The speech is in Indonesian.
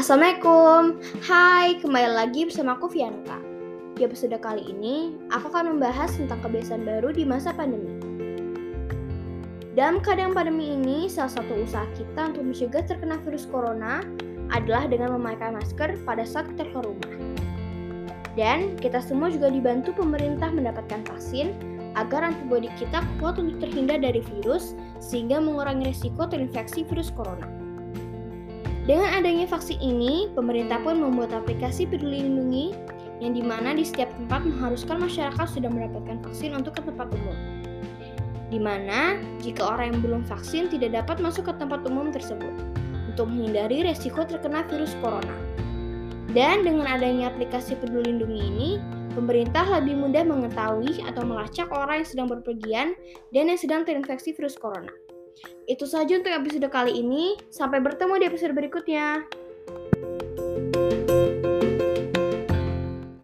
Assalamualaikum, hai kembali lagi bersama aku Fianka Di episode kali ini, aku akan membahas tentang kebiasaan baru di masa pandemi. Dalam keadaan pandemi ini, salah satu usaha kita untuk mencegah terkena virus corona adalah dengan memakai masker pada saat kita keluar rumah. Dan kita semua juga dibantu pemerintah mendapatkan vaksin agar antibodi kita kuat untuk terhindar dari virus sehingga mengurangi risiko terinfeksi virus corona. Dengan adanya vaksin ini, pemerintah pun membuat aplikasi Peduli Lindungi yang di mana di setiap tempat mengharuskan masyarakat sudah mendapatkan vaksin untuk ke tempat umum. Di mana jika orang yang belum vaksin tidak dapat masuk ke tempat umum tersebut untuk menghindari resiko terkena virus corona. Dan dengan adanya aplikasi Peduli Lindungi ini, pemerintah lebih mudah mengetahui atau melacak orang yang sedang berpergian dan yang sedang terinfeksi virus corona. Itu saja untuk episode kali ini. Sampai bertemu di episode berikutnya.